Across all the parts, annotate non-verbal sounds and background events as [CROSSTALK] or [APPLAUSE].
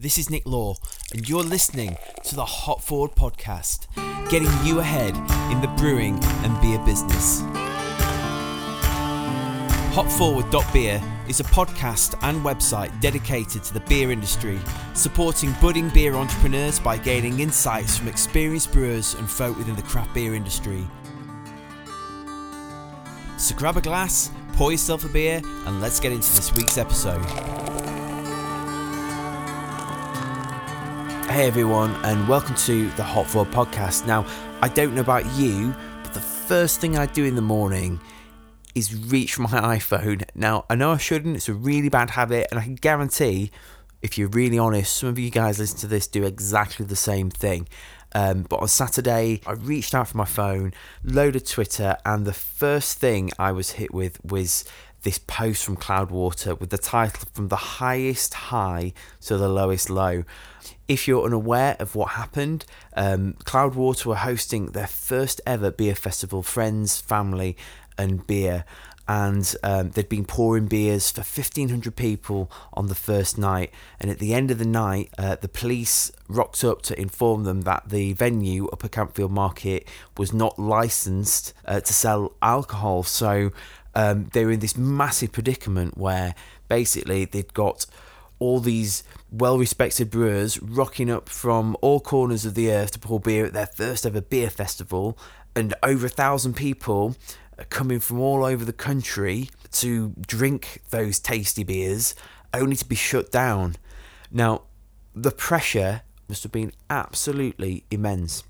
This is Nick Law, and you're listening to the Hop Forward podcast, getting you ahead in the brewing and beer business. Hopforward.beer is a podcast and website dedicated to the beer industry, supporting budding beer entrepreneurs by gaining insights from experienced brewers and folk within the craft beer industry. So grab a glass, pour yourself a beer, and let's get into this week's episode. Hey everyone, and welcome to the Hop Forward podcast. Now, I don't know about you, but the first thing I do in the morning is reach for my [LAUGHS] iPhone. Now, I know I shouldn't, it's a really bad habit, and I can guarantee, if you're really honest, some of you guys listen to this do exactly the same thing. Um, but on Saturday, I reached out for my phone, loaded Twitter, and the first thing I was hit with was this post from Cloudwater with the title From the Highest High to the Lowest Low. If you're unaware of what happened, um, Cloudwater were hosting their first ever beer festival, Friends, Family, and Beer. And um, they'd been pouring beers for 1,500 people on the first night. And at the end of the night, uh, the police rocked up to inform them that the venue, Upper Campfield Market, was not licensed uh, to sell alcohol. So um, they were in this massive predicament where basically they'd got all these well respected brewers rocking up from all corners of the earth to pour beer at their first ever beer festival, and over a thousand people coming from all over the country to drink those tasty beers, only to be shut down. Now, the pressure must have been absolutely immense.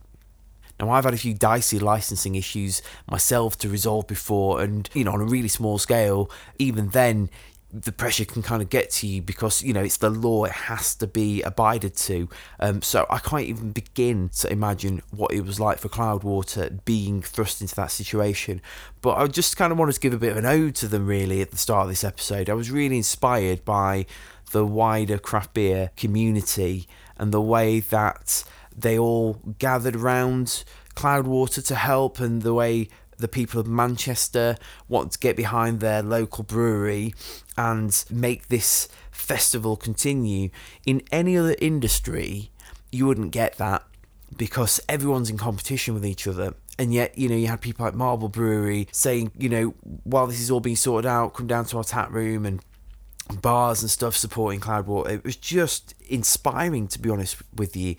Now, I've had a few dicey licensing issues myself to resolve before, and you know, on a really small scale, even then, the pressure can kind of get to you because you know it's the law it has to be abided to. Um, so i can't even begin to imagine what it was like for cloudwater being thrust into that situation. But i just kind of wanted to give a bit of an ode to them really at the start of this episode. I was really inspired by the wider craft beer community and the way that they all gathered around cloudwater to help and the way the people of Manchester want to get behind their local brewery and make this festival continue. In any other industry, you wouldn't get that because everyone's in competition with each other. And yet, you know, you had people like Marble Brewery saying, you know, while this is all being sorted out, come down to our tap room and bars and stuff supporting Cloudwater. It was just inspiring, to be honest with you.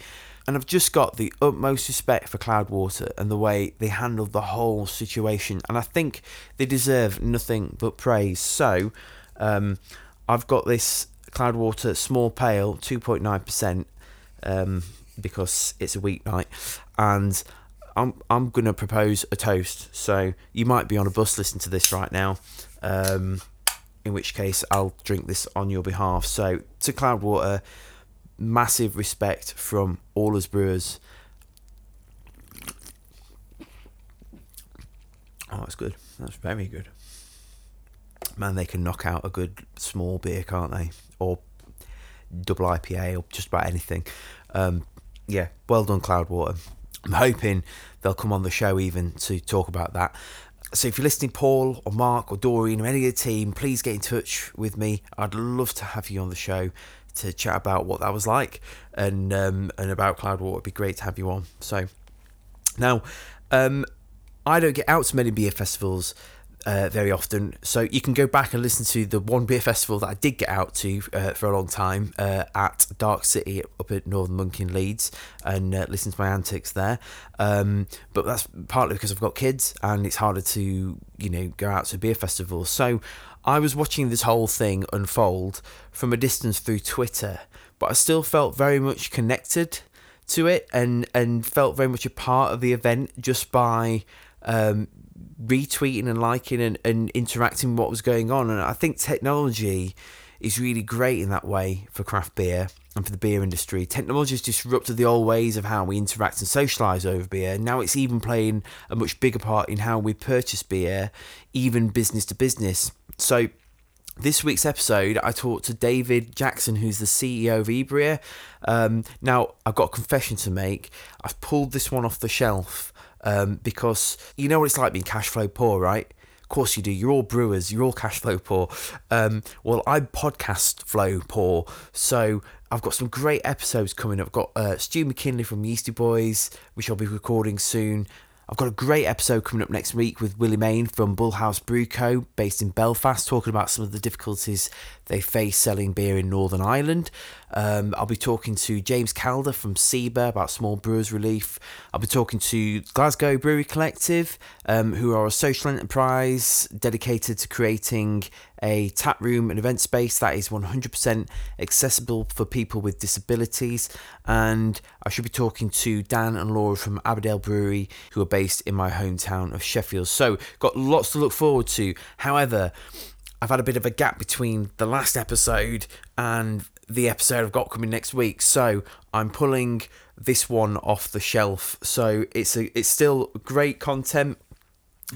And I've just got the utmost respect for Cloudwater and the way they handled the whole situation. And I think they deserve nothing but praise. So um, I've got this Cloudwater small pale, 2.9%, um, because it's a weeknight. And I'm, I'm going to propose a toast. So you might be on a bus listening to this right now. Um, in which case I'll drink this on your behalf. So to Cloudwater, massive respect from all us brewers. Oh, that's good. That's very good. Man, they can knock out a good small beer, can't they? Or double IPA or just about anything. Um, yeah, well done, Cloudwater. I'm hoping they'll come on the show even to talk about that. So if you're listening, Paul or Mark or Doreen or any of the team, please get in touch with me. I'd love to have you on the show to chat about what that was like and um, and about Cloudwater. It'd be great to have you on. So now, um, I don't get out to many beer festivals uh, very often. So you can go back and listen to the one beer festival that I did get out to uh, for a long time uh, at Dark City up at Northern Monk in Leeds and uh, listen to my antics there. Um, but that's partly because I've got kids and it's harder to, you know, go out to a beer festivals. So I was watching this whole thing unfold from a distance through Twitter, but I still felt very much connected to it and, and felt very much a part of the event just by um, retweeting and liking and, and interacting with what was going on. And I think technology is really great in that way for craft beer and for the beer industry. Technology has disrupted the old ways of how we interact and socialise over beer. Now it's even playing a much bigger part in how we purchase beer, even business to business. So this week's episode, I talked to David Jackson, who's the CEO of EeBria. Um, now, I've got a confession to make. I've pulled this one off the shelf um, because you know what it's like being cash flow poor, right? Of course you do. You're all brewers. You're all cash flow poor. Um, well, I'm podcast flow poor. So I've got some great episodes coming up. I've got uh, Stu McKinlay from Yeasty Boys, which I'll be recording soon. I've got a great episode coming up next week with Willie Mein from Bullhouse Brew Co. based in Belfast, talking about some of the difficulties they face selling beer in Northern Ireland. Um, I'll be talking to James Calder from SIBA about Small Brewers Relief. I'll be talking to Glasgow Brewery Collective, um, who are a social enterprise dedicated to creating a tap room and event space that is 100% accessible for people with disabilities. And I should be talking to Dan and Laura from Abbeydale Brewery, who are based in my hometown of Sheffield. So, got lots to look forward to. However, I've had a bit of a gap between the last episode and the episode I've got coming next week, so I'm pulling this one off the shelf. So it's a it's still great content.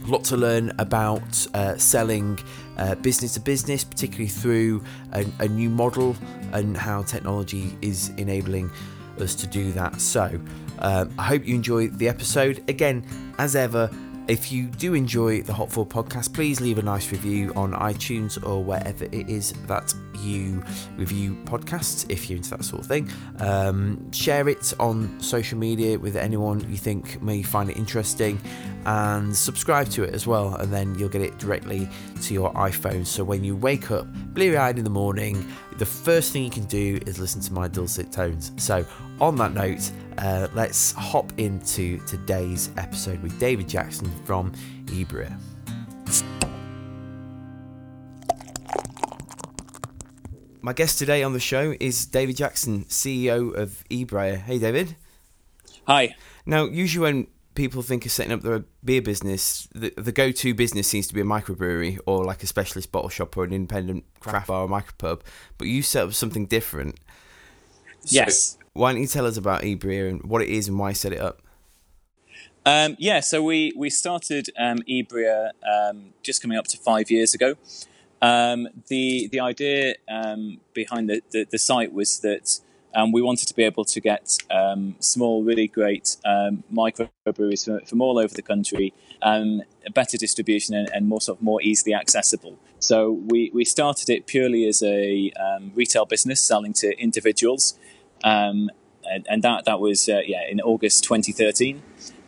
A lot to learn about uh, selling uh, business to business, particularly through a, a new model and how technology is enabling us to do that. So, um, I hope you enjoy the episode. Again, as ever, if you do enjoy the Hop Forward podcast, please leave a nice review on iTunes or wherever it is that you review podcasts, if you're into that sort of thing. Um, share it on social media with anyone you think may find it interesting and subscribe to it as well. And then you'll get it directly to your iPhone. So when you wake up bleary eyed in the morning, the first thing you can do is listen to my dulcet tones. So, on that note, uh, let's hop into today's episode with David Jackson from EeBria. My guest today on the show is David Jackson, CEO of EeBria. Hey, David. Hi. Now, usually when people think of setting up their beer business, the, the go to business seems to be a microbrewery or like a specialist bottle shop or an independent craft bar or micropub. But you set up something different. Yes. So why don't you tell us about EeBria and what it is and why you set it up? Um, yeah, so we, we started um, EeBria um, just coming up to five years ago. Um, the the idea um, behind the, the, the, site was that um, we wanted to be able to get small, really great microbreweries from, from all over the country, better distribution and, and, more sort of more easily accessible. So we, we started it purely as a retail business selling to individuals, um, and, and, that that was uh, yeah in August 2013,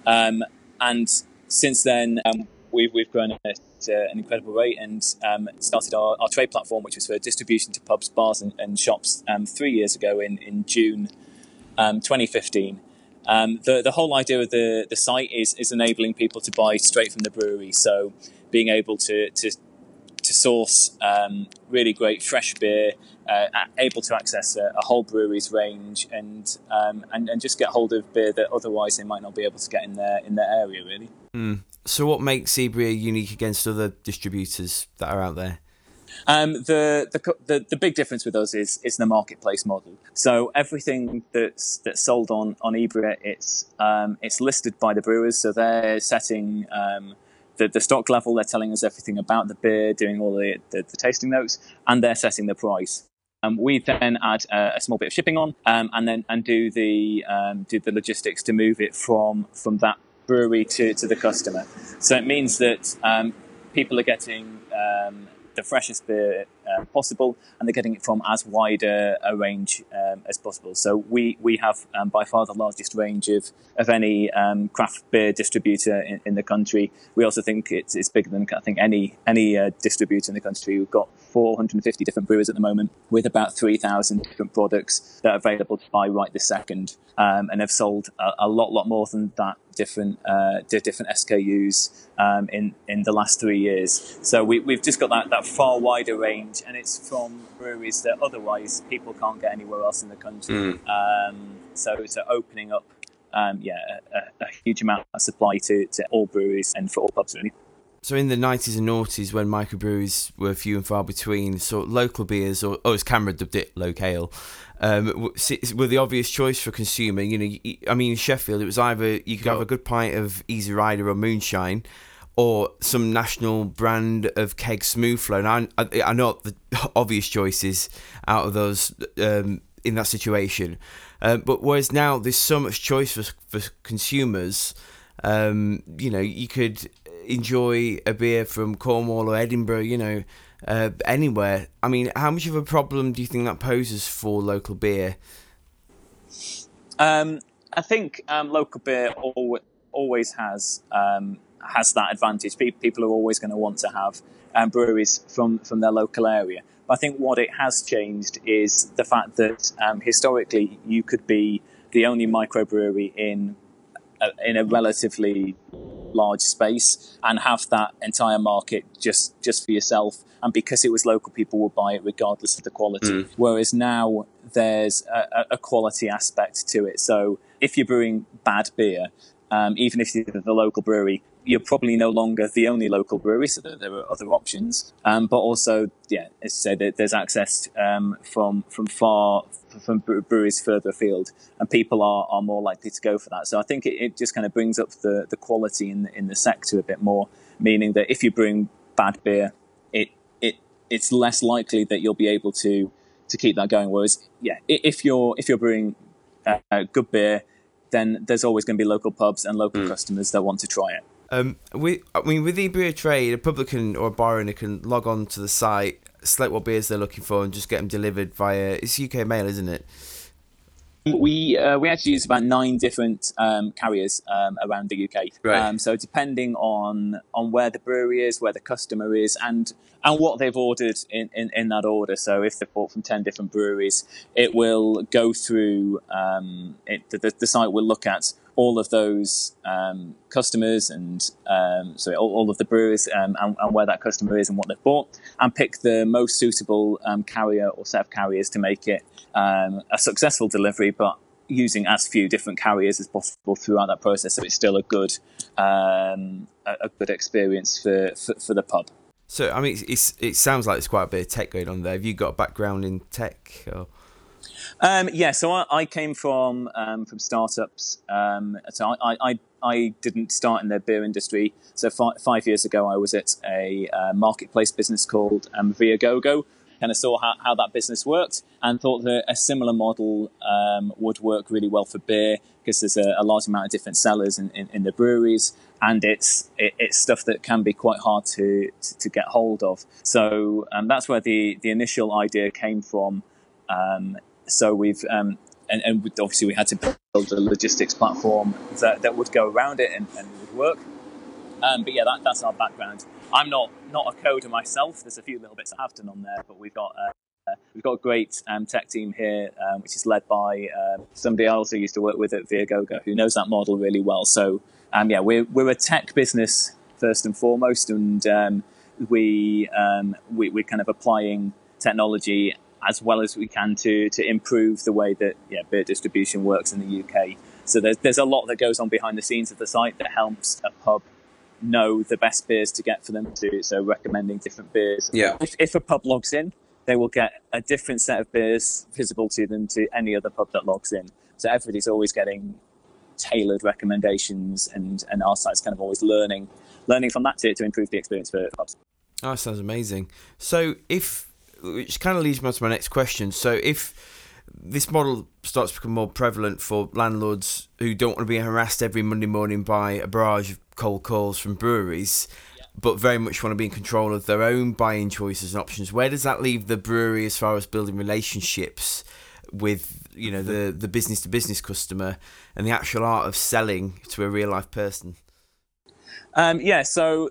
um, and since then we've we've grown at uh, an incredible rate and um, started our, our, trade platform, which was for distribution to pubs, bars, and, and shops um, three years ago in in June um, 2015. Um, the the whole idea of the the site is is enabling people to buy straight from the brewery. So being able to to to source um, really great fresh beer, uh, able to access a, a, whole brewery's range, and, um, and and just get hold of beer that otherwise they might not be able to get in their in their area. Really. Mm. So, what makes EeBria unique against other distributors that are out there? Um, the, the, the the big difference with us is is the marketplace model. So everything that's that's sold on on EeBria, it's um, it's listed by the brewers. So they're setting um, the, the stock level. They're telling us everything about the beer, doing all the, the, the tasting notes, and they're setting the price. Um, we then add a, small bit of shipping on, um, and then and do the um, do the logistics to move it from from that brewery to, to the customer. So it means that um, people are getting um, the freshest beer uh, possible, and they're getting it from as wide a, a range um, as possible. So we we have um, by far the largest range of of any um, craft beer distributor in, in, the country. We also think it's, it's bigger than I think any any uh, distributor in the country. We've got 450 different brewers at the moment, with about 3,000 different products that are available to buy right this second, um, and have sold a, a, lot lot more than that different uh, different SKUs um, in in the last three years. So we, we've just got that that far wider range, and it's from breweries that otherwise people can't get anywhere else in the country. Mm. Um, so, so opening up, um, yeah, a, a, huge amount of supply to, to all breweries and for all pubs really. So in the nineties and noughties, when microbreweries were few and far between, so local beers, or oh, as CAMRA dubbed it, LocAle, um, were the obvious choice for consumer. You know, I mean, in Sheffield, it was either you could have a good pint of Easy Rider or Moonshine, or some national brand of keg smooth flow. And I, I, I know the [LAUGHS] obvious choices out of those um, in that situation, um, but whereas now there's so much choice for, for consumers, um, you know, you could enjoy a beer from Cornwall or Edinburgh, you know, uh, anywhere. I mean, how much of a problem do you think that poses for local beer? Um, I think um, local beer always has um, has that advantage. People are always going to want to have um, breweries from from their local area. But I think what it has changed is the fact that um, historically you could be the only microbrewery in in a relatively large space and have that entire market just just for yourself and because it was local people would buy it regardless of the quality mm. whereas now there's a, a, quality aspect to it so if you're brewing bad beer um, even if you're the local brewery you're probably no longer the only local brewery, so there, there are other options. Um, but also, yeah, as I say, there's access um, from from far from breweries further afield, and people are, are more likely to go for that. So I think it, it just kind of brings up the, the quality in the, in the sector a bit more, meaning that if you bring bad beer, it it it's less likely that you'll be able to to keep that going. Whereas, yeah, if you're if you're brewing uh, good beer, then there's always going to be local pubs and local mm. customers that want to try it. Um, we, I mean, with the beer trade, a publican or a bar owner can log on to the site, select what beers they're looking for, and just get them delivered via. It's UK mail, isn't it? We uh, we actually use about nine different um, carriers um, around the UK. Right. Um, so depending on on where the brewery is, where the customer is, and and what they've ordered in, in, in that order. So if they've bought from ten different breweries, it will go through. Um, it, the, the site will look at all of those um, customers and um, so all, all, of the brewers um, and, and, where that customer is and what they've bought, and pick the most suitable um, carrier or set of carriers to make it um, a successful delivery, but using as few different carriers as possible throughout that process, so it's still a good um, a, a, good experience for, for, for the pub. So I mean, it's, it sounds like there's quite a bit of tech going on there. Have you got a background in tech? Or? Um, yeah, so I, I came from um, from startups. Um, so I, I, I didn't start in the beer industry. So fi- five years ago, I was at a uh, marketplace business called um, Viagogo. Kind of saw how, how that business worked and thought that a similar model um, would work really well for beer because there's a, a, large amount of different sellers in, in, in the breweries and it's it, it's stuff that can be quite hard to, to, get hold of. So um, that's where the, the initial idea came from. Um, so we've um, and, and, obviously we had to build a logistics platform that, that would go around it and, and would work. Um, but yeah, that, that's our background. I'm not not a coder myself. There's a few little bits I have done on there, but we've got uh, we've got a great um, tech team here, um, which is led by uh, somebody else who used to work with at Viagogo, who knows that model really well. So um, yeah, we're we're a tech business first and foremost, and um, we, we we're kind of applying technology as well as we can to to improve the way that yeah, beer distribution works in the UK. So there's there's a lot that goes on behind the scenes of the site that helps a pub know the best beers to get for them to so recommending different beers. Yeah. If, if a pub logs in, they will get a different set of beers visible to them to any other pub that logs in. So everybody's always getting tailored recommendations and and our site's kind of always learning learning from that to, to improve the experience for pubs. Oh, that sounds amazing. So if which kind of leads me on to my next question. So if this model starts to become more prevalent for landlords who don't want to be harassed every Monday morning by a barrage of cold calls from breweries, yeah. but very much want to be in control of their own buying choices and options. Where does that leave the brewery as far as building relationships with you know the the business to business customer and the actual art of selling to a real life person? Um, yeah, so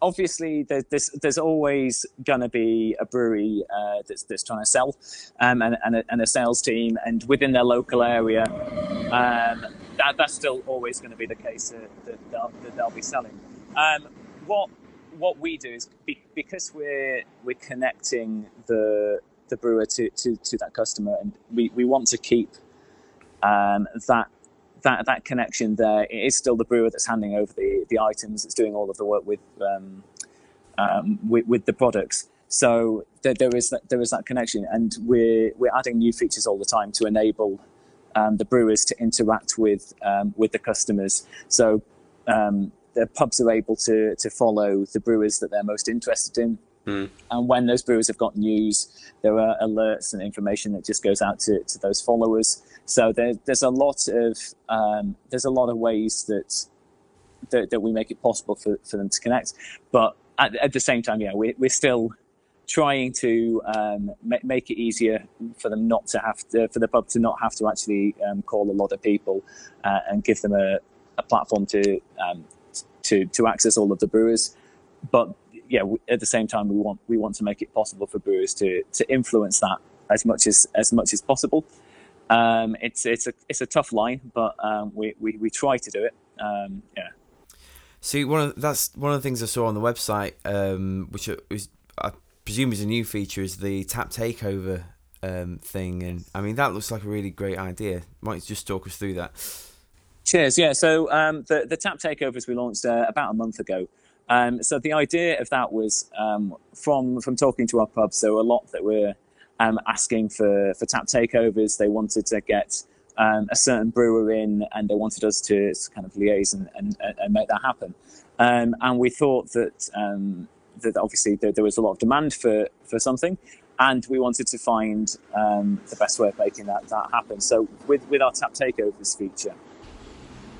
obviously there's there's always going to be a brewery uh, that's, that's trying to sell um, and, and a, and, a, sales team and within their local area um, that, that's still always going to be the case that, that, they'll, that they'll, be selling. Um, what what we do is be, because we're we're connecting the the brewer to, to, to that customer and we, we want to keep um, that that that connection there. It is still the brewer that's handing over the the items, that's doing all of the work with um, um, with, with, the products. So there, there is that, there is that connection, and we're we're adding new features all the time to enable um, the brewers to interact with um, with the customers. So um, the pubs are able to to follow the brewers that they're most interested in. Mm. And when those brewers have got news, there are alerts and information that just goes out to, to those followers. So there, there's a lot of um, there's a lot of ways that that, that we make it possible for, for them to connect. But at, at the same time, yeah, we, we're still trying to um, make it easier for them not to have to, for the pub to not have to actually um, call a lot of people uh, and give them a, a platform to um, to to access all of the brewers. But yeah, at the same time, we want we want to make it possible for brewers to to influence that as much as as much as possible. Um, it's it's a it's a tough line, but um, we, we we try to do it. Um, yeah. See, one of that's one of the things I saw on the website, um, which was I presume is a new feature, is the tap takeover um, thing, and I mean that looks like a really great idea. Might you just talk us through that? Cheers. Yeah. So um, the the tap takeovers we launched uh, about a month ago. Um, so the idea of that was um, from from talking to our pubs. So a lot that were um, asking for for tap takeovers. They wanted to get um, a certain brewer in, and they wanted us to kind of liaise and, and, and make that happen. Um, and we thought that um, that obviously there, there, was a lot of demand for for something, and we wanted to find um, the best way of making that that happen. So with with our tap takeovers feature,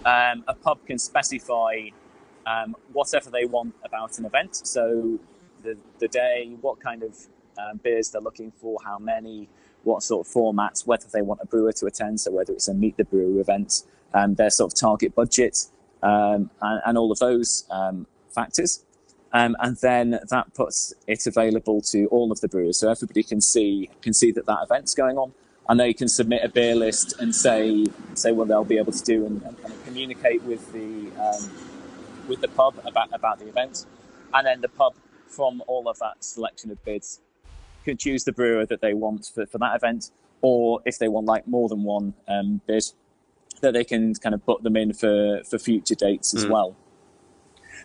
um, a pub can specify whatever they want about an event. So the the day, what kind of beers. They're looking for, how many, what sort of formats, whether they want a brewer to attend, so whether it's a meet the brewer event, um, their sort of target budget, um, and, and, all of those um, factors. Um, and then that puts it available to all of the brewers, so everybody can see can see that that event's going on, and they can submit a beer list and say say what they'll be able to do and, and kind of communicate with the um, with the pub about about the event, and then the pub from all of that selection of bids can choose the brewer that they want for, for that event, or if they want like more than one um, bid, that they can kind of put them in for, for future dates as mm. well.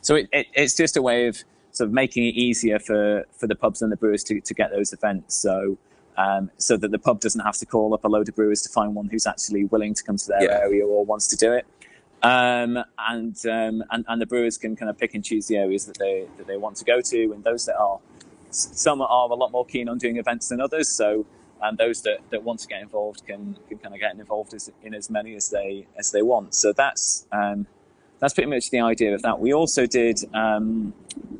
So it, it, it's just a way of sort of making it easier for, for the pubs and the brewers to, to get those events. So um, so that the pub doesn't have to call up a load of brewers to find one who's actually willing to come to their yeah. area or wants to do it. Um, and, um, and and the brewers can kind of pick and choose the areas that they that they want to go to, and those that are some are a lot more keen on doing events than others. So, and those that, that want to get involved can, can kind of get involved as, in as many as they as they want. So that's um, that's pretty much the idea of that. We also did um,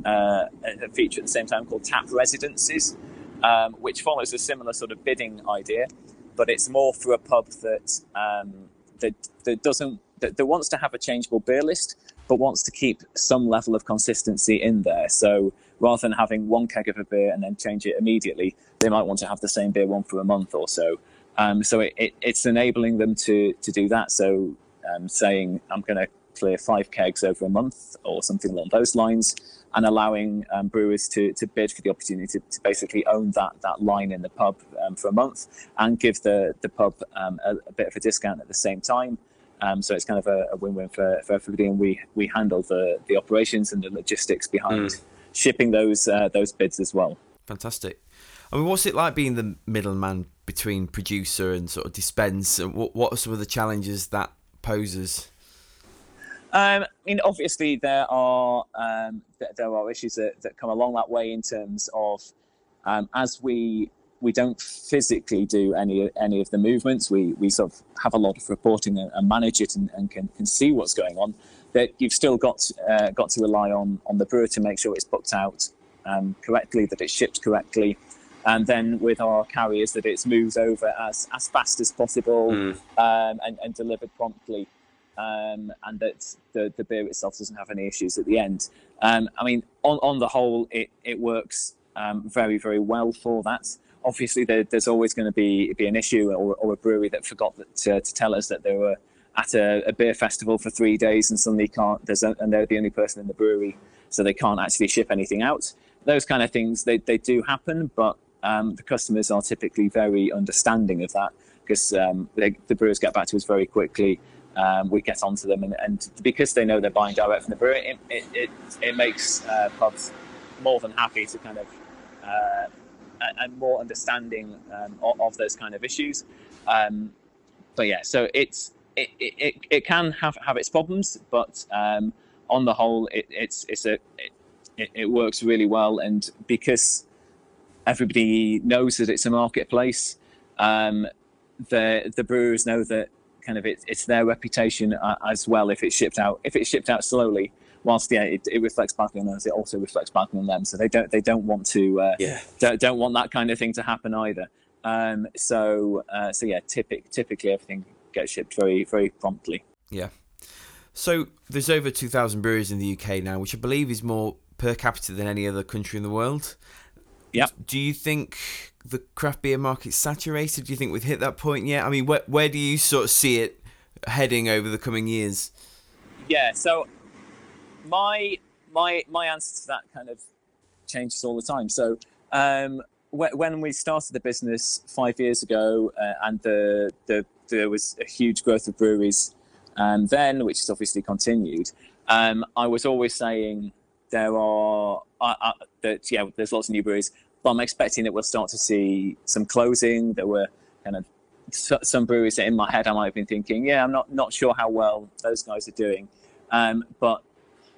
uh, a feature at the same time called Tap Residences, um, which follows a similar sort of bidding idea, but it's more for a pub that um, that that doesn't that, that wants to have a changeable beer list, but wants to keep some level of consistency in there. So rather than having one keg of a beer and then change it immediately, they might want to have the same beer one for a month or so. Um, so it, it, it's enabling them to to do that. So um, saying I'm going to clear five kegs over a month or something along those lines, and allowing um, brewers to, to bid for the opportunity to, to, basically own that that line in the pub um, for a month and give the the pub um, a, a, bit of a discount at the same time. Um, so it's kind of a, a, win-win for, for everybody, and we we handle the the operations and the logistics behind mm. Shipping those uh, those bids as well. Fantastic. I mean, what's it like being the middleman between producer and sort of dispense? And what what are some of the challenges that poses? Um, I mean, obviously there are um, there are issues that, that come along that way in terms of um, as we we don't physically do any any of the movements. We we sort of have a lot of reporting and, and manage it and, and, can, can see what's going on. That you've still got uh, got to rely on on the brewer to make sure it's booked out um, correctly, that it's shipped correctly, and then with our carriers that it's moved over as as fast as possible mm. um, and, and delivered promptly. Um, and that the, the beer itself doesn't have any issues at the end. Um, I mean, on, on the whole, it, it works um, very, very well for that obviously there, there's always going to be be an issue or, or a brewery that forgot that, to, to, tell us that there were at a, a, beer festival for three days and suddenly can't there's a, and they're the only person in the brewery so they can't actually ship anything out those kind of things they, they do happen but um, the customers are typically very understanding of that because um, they, the brewers get back to us very quickly um, we get onto them and, and, because they know they're buying direct from the brewer it, it, it, it makes uh, pubs more than happy to kind of uh, and more understanding um, of, of, those kind of issues. Um, but yeah, so it's it, it, it can have, have its problems, but um, on the whole, it, it's it's a it, it works really well, and because everybody knows that it's a marketplace, um, the the brewers know that kind of it, it's their reputation uh, as well. If it's shipped out, if it's shipped out slowly, whilst yeah, it, it reflects badly on us, it also reflects badly on them. So they don't they don't want to uh, Yeah. don't, don't want that kind of thing to happen either. Um, so uh, so yeah, typic, typically everything gets shipped very very promptly. Yeah. So there's over 2,000 breweries in the UK now, which I believe is more per capita than any other country in the world. Yeah. Do you think the craft beer market's saturated? Do you think we've hit that point yet? I mean, where, where do you sort of see it heading over the coming years? Yeah. So my my my answer to that kind of changes all the time. So um, when we started the business five years ago, uh, and the, the there was a huge growth of breweries, um, then which has obviously continued. Um, I was always saying there are uh, uh, that yeah, there's lots of new breweries, but I'm expecting that we'll start to see some closing. There were kind of some breweries that in my head I might have been thinking, yeah, I'm not not sure how well those guys are doing, um, but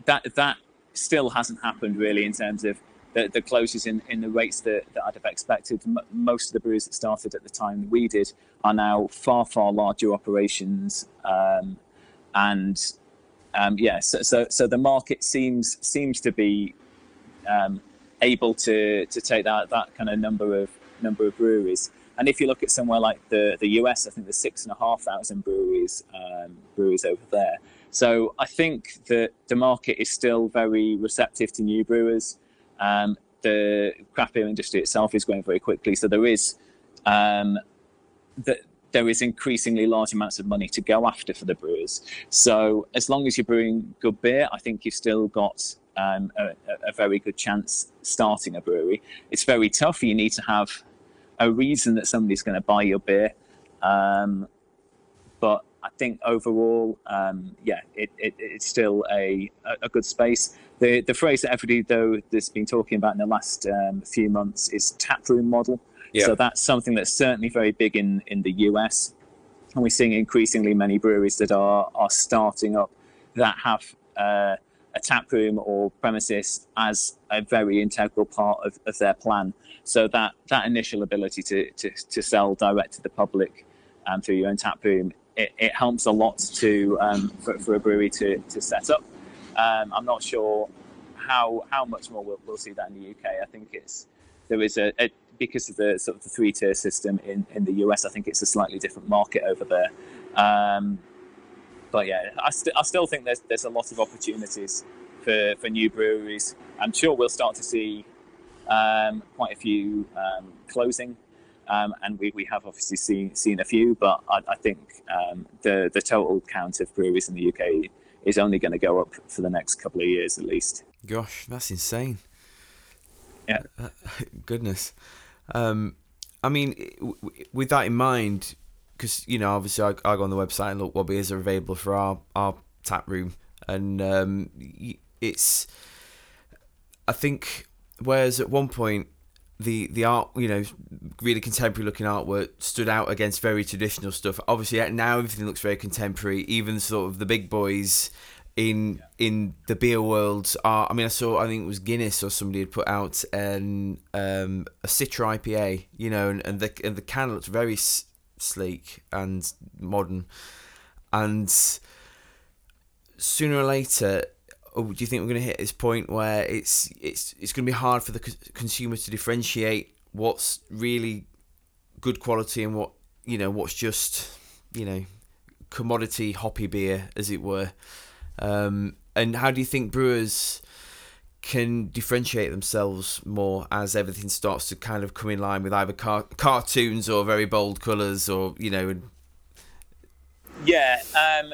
that that still hasn't happened really in terms of the, the closures in, in the rates that, that I'd have expected. M- most of the breweries that started at the time we did are now far far larger operations, um, and um, yeah, so, so so the market seems seems to be um, able to to take that that kind of number of number of breweries. And if you look at somewhere like the the US, I think there's six and a half thousand breweries um, breweries over there. So I think that the market is still very receptive to new brewers. Um, the craft beer industry itself is growing very quickly, so there is um, that there is increasingly large amounts of money to go after for the brewers. So as long as you're brewing good beer, I think you've still got um, a, a very good chance starting a brewery. It's very tough. You need to have a reason that somebody's going to buy your beer. Um, but I think overall, um, yeah, it, it, it's still a, a good space. The, the phrase that everybody, though, that's been talking about in the last um, few months is taproom model. Yeah. So that's something that's certainly very big in, in the US. And we're seeing increasingly many breweries that are, are starting up that have uh, a tap room or premises as a very integral part of, of their plan. So that, that initial ability to, to, to sell direct to the public um, through your own tap room, it, it helps a lot to um, for, for a brewery to, to set up. Um, I'm not sure how how much more we'll, we'll see that in the UK. I think it's there is a, a because of the sort of the three tier system in, in the US. I think it's a slightly different market over there. Um, but yeah, I, st- I still think there's there's a lot of opportunities for, for new breweries. I'm sure we'll start to see um, quite a few um, closing, um, and we, we have obviously seen seen a few. But I, I think um, the the total count of breweries in the UK is only going to go up for the next couple of years at least. Gosh, that's insane. Yeah. Uh, [LAUGHS] goodness. Um, I mean, with that in mind, because you know, obviously, I, I go on the website and look what beers are available for our our tap room, and um, it's. I think, whereas at one point, the the art, you know, really contemporary looking artwork stood out against very traditional stuff. Obviously, now everything looks very contemporary. Even sort of the big boys in in the beer world are. I mean, I saw. I think it was Guinness or somebody had put out an um, a Citra IPA. You know, and, and the and the can looked very s- sleek and modern. And sooner or later, oh, do you think we're going to hit this point where it's it's it's going to be hard for the co- consumer to differentiate what's really good quality and what you know what's just you know commodity hoppy beer, as it were? Um, and how do you think brewers can differentiate themselves more as everything starts to kind of come in line with either car- cartoons or very bold colours or you know and Yeah, um,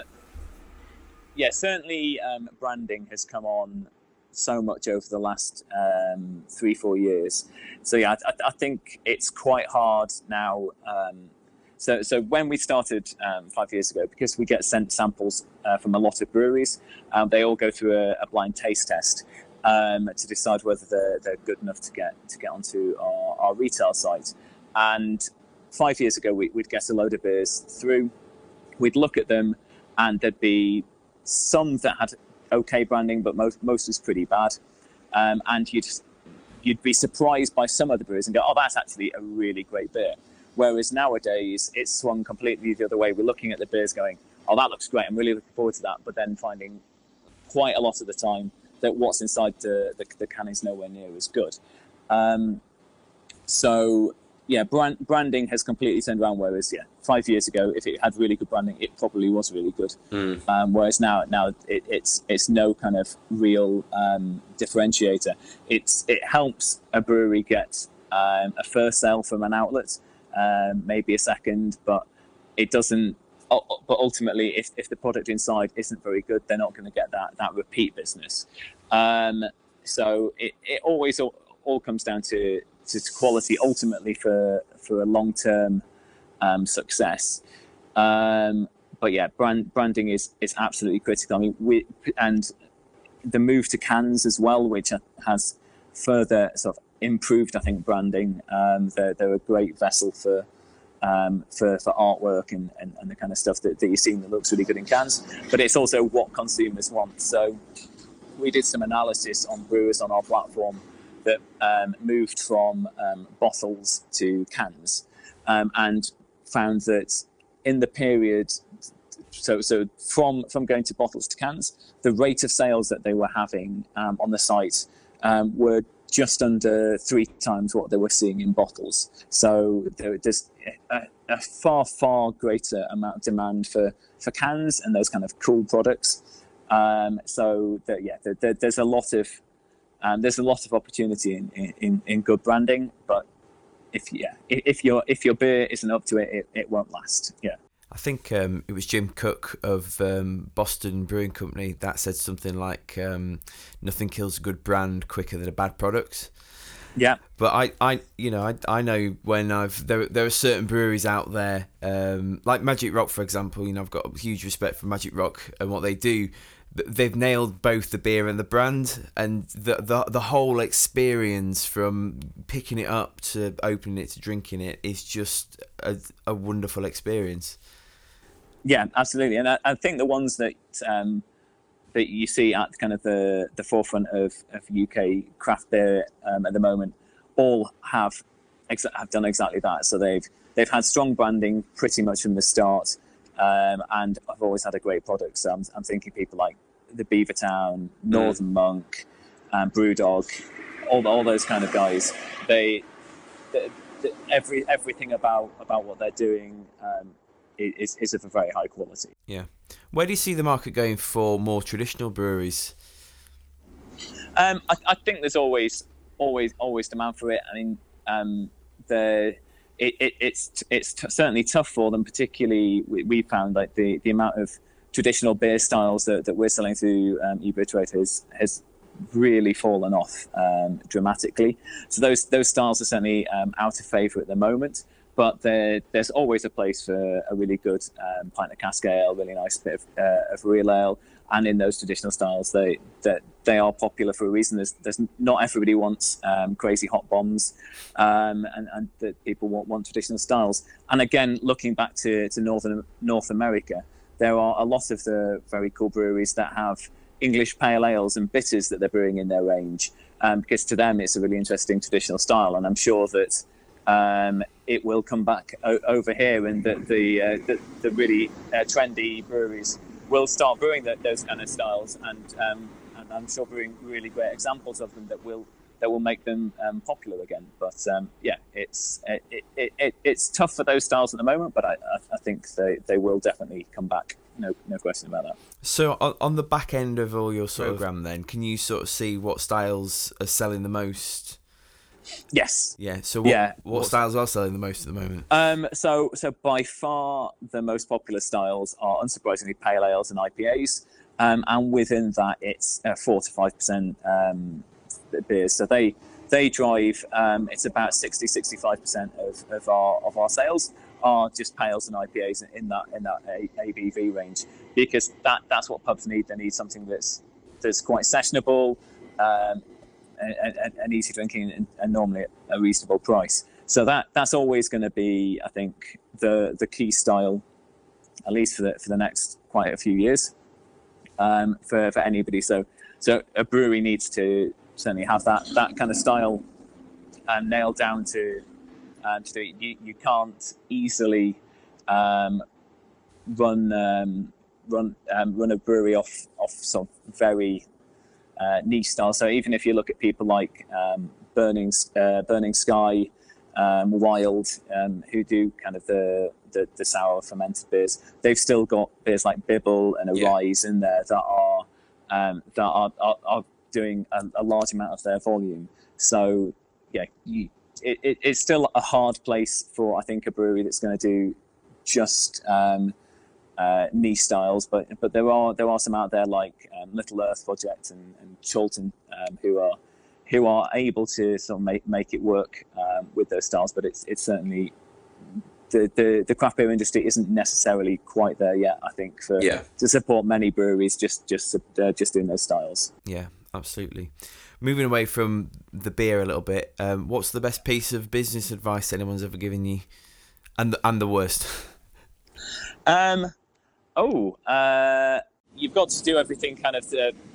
yeah. Certainly, um, branding has come on so much over the last um, three, four years. So yeah, I, I think it's quite hard now. Um, so, so when we started um, five years ago, because we get sent samples uh, from a lot of breweries, um, they all go through a, a blind taste test um, to decide whether they're, they're good enough to get to get onto our, our retail site. And five years ago, we, we'd get a load of beers through we'd look at them and there'd be some that had okay branding, but most most was pretty bad. Um, and you'd you'd be surprised by some of the brews and go, oh, that's actually a really great beer. Whereas nowadays, it's swung completely the other way. We're looking at the beers going, oh, that looks great. I'm really looking forward to that. But then finding quite a lot of the time that what's inside the, the, the can is nowhere near as good. Um, so yeah, brand, branding has completely turned around. Whereas yeah, five years ago, if it had really good branding, it probably was really good. Mm. Um, whereas now, now it, it's it's no kind of real um, differentiator. It's it helps a brewery get um, a first sale from an outlet, um, maybe a second, but it doesn't. But ultimately, if, if the product inside isn't very good, they're not going to get that that repeat business. Um, so it, it always all, all comes down to to quality ultimately for for a long term um, success. Um, but yeah, brand branding is is absolutely critical. I mean, we and the move to cans as well, which has further sort of improved, I think, branding. Um, they're, they're a great vessel for um, for, for artwork and, and, and, the kind of stuff that, that you've seen that looks really good in cans. But it's also what consumers want. So we did some analysis on brewers on our platform that um, moved from um, bottles to cans um, and found that in the period so so from from going to bottles to cans the rate of sales that they were having um, on the site um, were just under three times what they were seeing in bottles so there, there's a, a, far far greater amount of demand for for cans and those kind of cool products. Um, so that, yeah there, there's a lot of um, there's a lot of opportunity in, in, in good branding, but if yeah, if your if your beer isn't up to it, it, it won't last. Yeah. I think um, it was Jim Koch of um, Boston Brewing Company that said something like, um, "Nothing kills a good brand quicker than a bad product." Yeah. But I, I, you know, I, I know when I've there, there are certain breweries out there, um, like Magic Rock, for example. You know, I've got huge respect for Magic Rock and what they do they've nailed both the beer and the brand and the, the the whole experience from picking it up to opening it to drinking it is just a, a wonderful experience. Yeah absolutely. And I, I think the ones that um, that you see at kind of the the forefront of, of UK craft beer um, at the moment all have have done exactly that. So they've they've had strong branding pretty much from the start um, and I've always had a great product. So I'm, I'm thinking people like the Beavertown, Northern mm. Monk, um, Brewdog, all all those kind of guys. They, they, they every everything about about what they're doing um, is is of a very high quality. Yeah. Where do you see the market going for more traditional breweries? Um, I, I, think there's always always always demand for it. I mean, um, the it, it, it's it's t- certainly tough for them. Particularly, we, we, found like the, the amount of traditional beer styles that, that we're selling through um, EeBria Trade has has really fallen off um, dramatically. So those those styles are certainly um, out of favour at the moment. But there, there's always a place for a really good um, pint of cask ale, really nice bit of, uh, of real ale, and in those traditional styles, they that they are popular for a reason. There's, there's not everybody wants um, crazy hop bombs, um, and and that people want, want traditional styles. And again, looking back to, to northern North America, there are a lot of the very cool breweries that have English pale ales and bitters that they're brewing in their range, um, because to them it's a really interesting traditional style. And I'm sure that um, it will come back o- over here, and that the, uh, the, the really uh, trendy breweries will start brewing the, those kind of styles, and, um, I'm sure brewing really great examples of them that will that will make them um, popular again. But um, yeah, it's it, it, it, it's tough for those styles at the moment, but I, I, think they, they will definitely come back. No, no question about that. So on, on the back end of all your sort program, then, can you sort of see what styles are selling the most? Yes. Yeah. So what, yeah. what styles are selling the most at the moment? Um, so so by far the most popular styles are unsurprisingly pale ales and IPAs, um, and within that it's uh, four to five percent um, beers. So they they drive. Um, it's about 60 65 percent of, of our of our sales are just pales and IPAs in that in that ABV range because that that's what pubs need. They need something that's that's quite sessionable. Um, and, and, and easy drinking and, and, normally at a reasonable price. So that that's always going to be, I think, the the key style, at least for the for the next quite a few years, um, for for anybody. So so a brewery needs to certainly have that that kind of style and nailed down to um, to it. You, you can't easily um, run um, run um, run a brewery off off some very uh, niche style. So even if you look at people like um, Burning uh, Burning Sky, um, Wild, um, who do kind of the, the, the sour fermented beers, they've still got beers like Bibble and Arise yeah. in there that are um, that are, are, are doing a, a, large amount of their volume. So yeah, you, it, it, it's still a hard place for I think a brewery that's going to do just um, uh, niche styles, but but there are there are some out there like um, Little Earth Project and, and Chorlton um, who are who are able to sort of make, make it work um, with those styles. But it's it's certainly the, the, the craft beer industry isn't necessarily quite there yet. I think for yeah. to support many breweries just just uh, just doing those styles. Yeah, absolutely. Moving away from the beer a little bit, um, what's the best piece of business advice anyone's ever given you, and the, and the worst? Um, oh, uh, you've got to do everything kind of the, the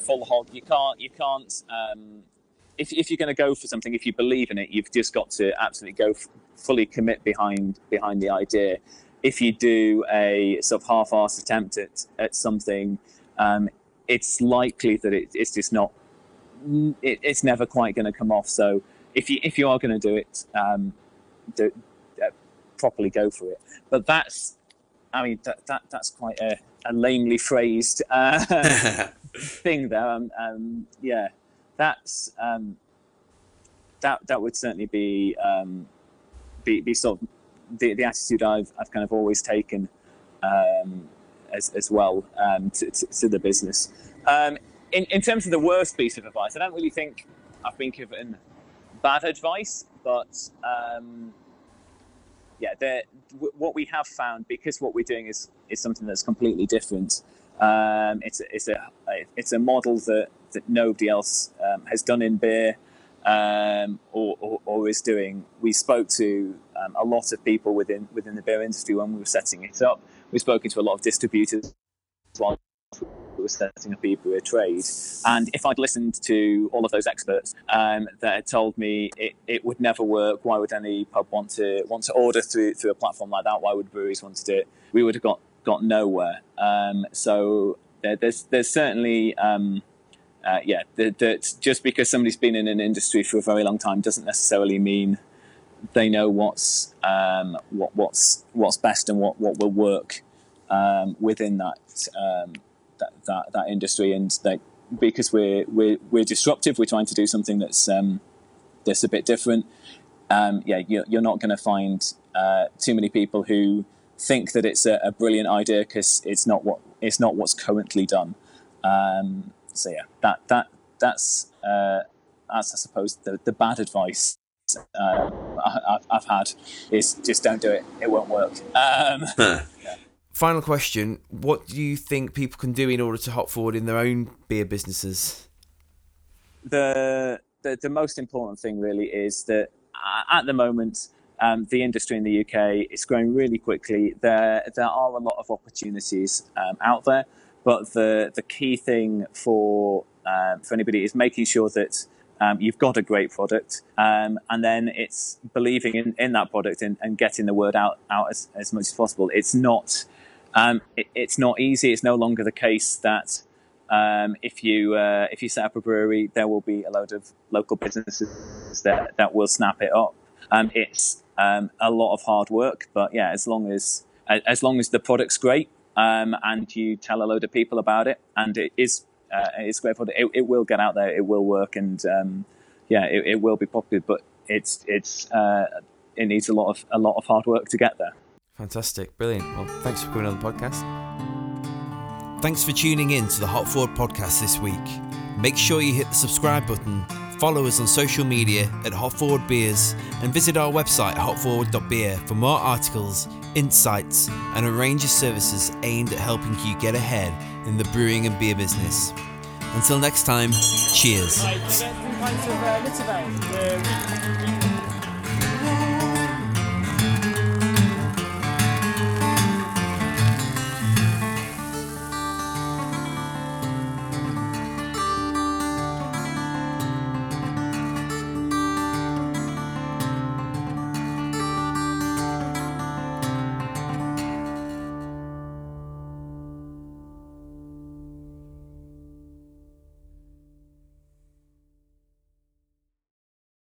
full hog. You can't. You can't. Um, if, if you're going to go for something, if you believe in it, you've just got to absolutely go f- fully commit behind behind the idea. If you do a sort of half-assed attempt at, at something, um, it's likely that it, it's just not. It, it's never quite going to come off. So if you if you are going to do it, um, do, uh, properly go for it. But that's I mean, that, that that's quite a, a lamely phrased uh, [LAUGHS] thing there. Um, um, yeah, that's um, that that would certainly be um, be, be sort of the, the attitude I've I've kind of always taken um, as as well um, to, to, to, the business. in in terms of the worst piece of advice, I don't really think I've been given bad advice, but yeah, w- what we have found because what we're doing is is something that's completely different. Um, it's it's a it's a model that that nobody else um, has done in beer um, or, or, or, is doing. We spoke to um, a lot of people within within the beer industry when we were setting it up. We've spoken to a lot of distributors who was setting up EeBria Trade. And if I'd listened to all of those experts um, that had told me it, it would never work, why would any pub want to want to order through through a platform like that? Why would breweries want to do it? We would have got got nowhere. Um, so there, there's there's certainly um, uh, yeah that, that just because somebody's been in an industry for a very long time doesn't necessarily mean they know what's um, what, what's what's best and what, what will work um, within that um, that, that, that industry, and that because we're we're we're disruptive, we're trying to do something that's um, that's a bit different. Um, yeah, you're, you're not going to find uh, too many people who think that it's a, a brilliant idea because it's not what it's not what's currently done. Um, so yeah, that that that's uh, that's I suppose the, the bad advice uh, I've, I've, had is just don't do it; it won't work. Um, yeah. Final question: What do you think people can do in order to hop forward in their own beer businesses? The the, the most important thing really is that uh, at the moment um, the industry in the UK is growing really quickly. There there are a lot of opportunities um, out there, but the the key thing for um, for anybody is making sure that um, you've got a great product, um, and then it's believing in, in that product and, and getting the word out out as, as much as possible. It's not um, it, it's not easy. It's no longer the case that um, if you uh, if you set up a brewery, there will be a load of local businesses that, that will snap it up. Um, it's um, a lot of hard work, but yeah, as long as as long as the product's great um, and you tell a load of people about it, and it is uh, it's great product, it, it, will get out there, it will work, and um, yeah, it, it, will be popular. But it's it's uh, it needs a lot of a lot of hard work to get there. Fantastic. Brilliant. Well, thanks for coming on the podcast. Thanks for tuning in to the Hop Forward podcast this week. Make sure you hit the subscribe button, follow us on social media at Hop Forward Beers, and visit our website hopforward.beer for more articles, insights, and a range of services aimed at helping you get ahead in the brewing and beer business. Until next time, cheers.